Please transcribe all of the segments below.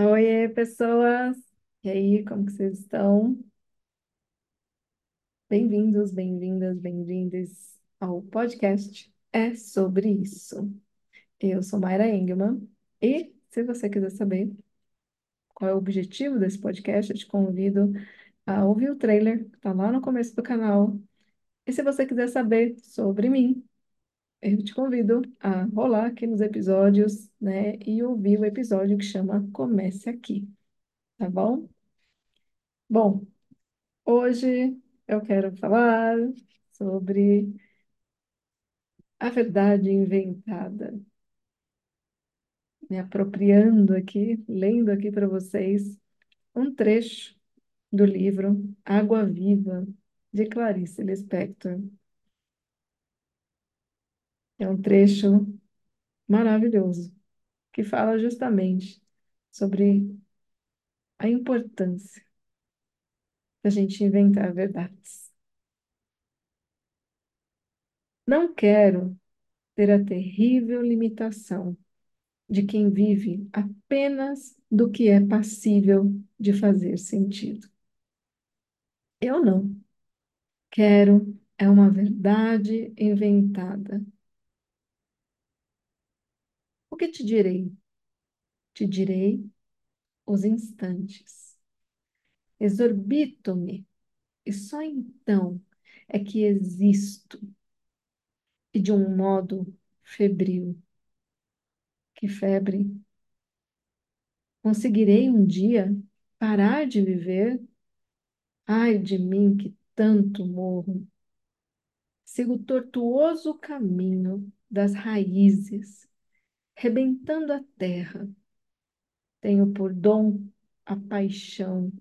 Oiê, pessoas! E aí, como que vocês estão? Bem-vindos, bem-vindas, bem-vindes ao podcast É Sobre Isso. Eu sou Mayra Engelmann e, se você quiser saber qual é o objetivo desse podcast, eu te convido a ouvir o trailer que está lá no começo do canal. E se você quiser saber sobre mim, eu te convido a rolar aqui nos episódios, né, e ouvir o episódio que chama Comece Aqui, tá bom? Bom, Hoje eu quero falar sobre a verdade inventada, me apropriando aqui, lendo aqui para vocês um trecho do livro Água Viva, de Clarice Lispector. É um trecho maravilhoso que fala justamente sobre a importância da gente inventar verdades. Não quero ter a terrível limitação de quem vive apenas do que é passível de fazer sentido. Eu não. Quero é uma verdade inventada. Que te direi? Te direi os instantes. Exorbito-me, e só então é que existo, e de um modo febril. Que febre! Conseguirei um dia parar de viver? Ai de mim que tanto morro! Sigo o tortuoso caminho das raízes, rebentando a terra. Tenho por dom a paixão.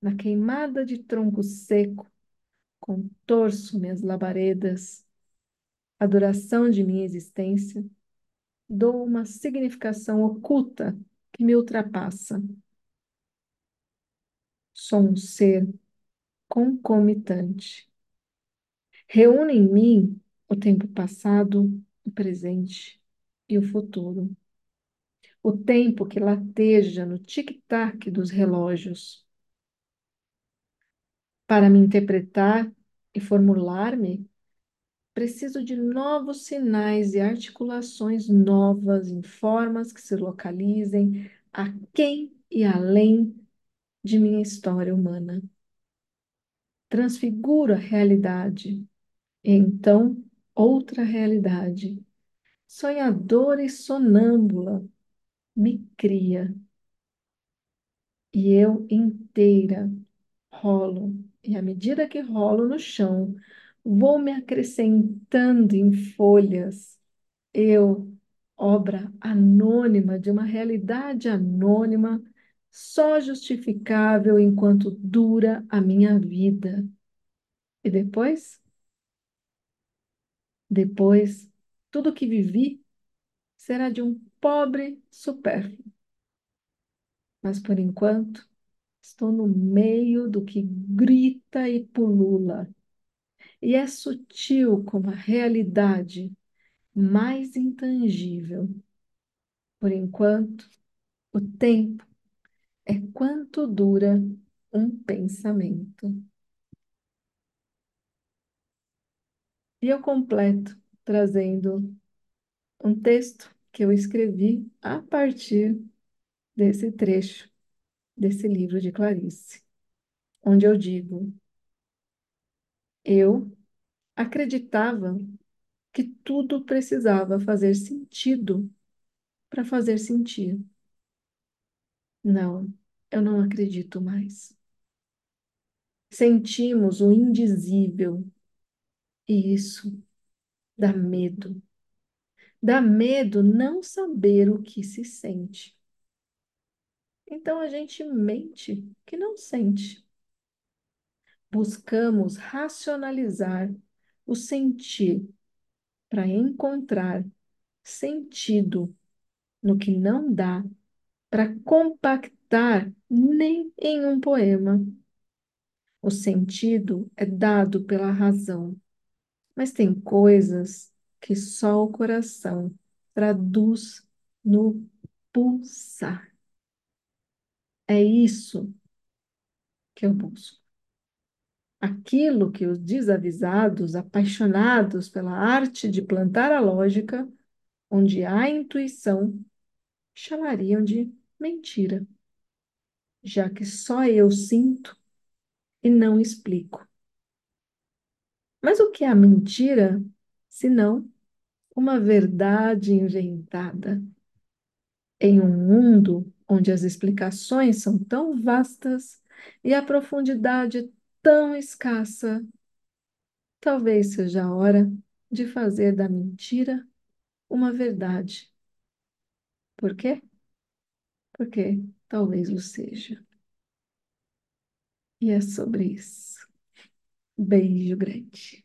Na queimada de tronco seco, contorço minhas labaredas. A duração de minha existência, dou uma significação oculta que me ultrapassa. Sou um ser concomitante. Reúne em mim o tempo passado, o presente e o futuro. O tempo que lateja no tic-tac dos relógios. Para me interpretar e formular-me, preciso de novos sinais e articulações novas em formas que se localizem aquém e além de minha história humana. Transfiguro a realidade e então outra realidade, sonhadora e sonâmbula, me cria. E eu inteira rolo, e à medida que rolo no chão, vou me acrescentando em folhas. Eu, obra anônima de uma realidade anônima, só justificável enquanto dura a minha vida. E depois? Depois, tudo que vivi será de um pobre supérfluo. Mas por enquanto, estou no meio do que grita e pulula. E é sutil como a realidade mais intangível. Por enquanto, o tempo é quanto dura um pensamento. E eu completo trazendo um texto que eu escrevi a partir desse trecho desse livro de Clarice, onde eu digo: eu acreditava que tudo precisava fazer sentido para fazer sentido. Não, eu não acredito mais. Sentimos o indizível e isso dá medo. Dá medo não saber o que se sente. Então a gente mente que não sente. Buscamos racionalizar o sentir para encontrar sentido no que não dá para compactar nem em um poema. O sentido é dado pela razão, mas tem coisas que só o coração traduz no pulsar. É isso que eu busco. Aquilo que os desavisados, apaixonados pela arte de plantar a lógica, onde há intuição, chamariam de mentira, já que só eu sinto e não explico. Que é a mentira, senão uma verdade inventada? Em um mundo onde as explicações são tão vastas e a profundidade tão escassa, talvez seja a hora de fazer da mentira uma verdade. Por quê? Porque talvez o seja. E é sobre isso. Beijo grande.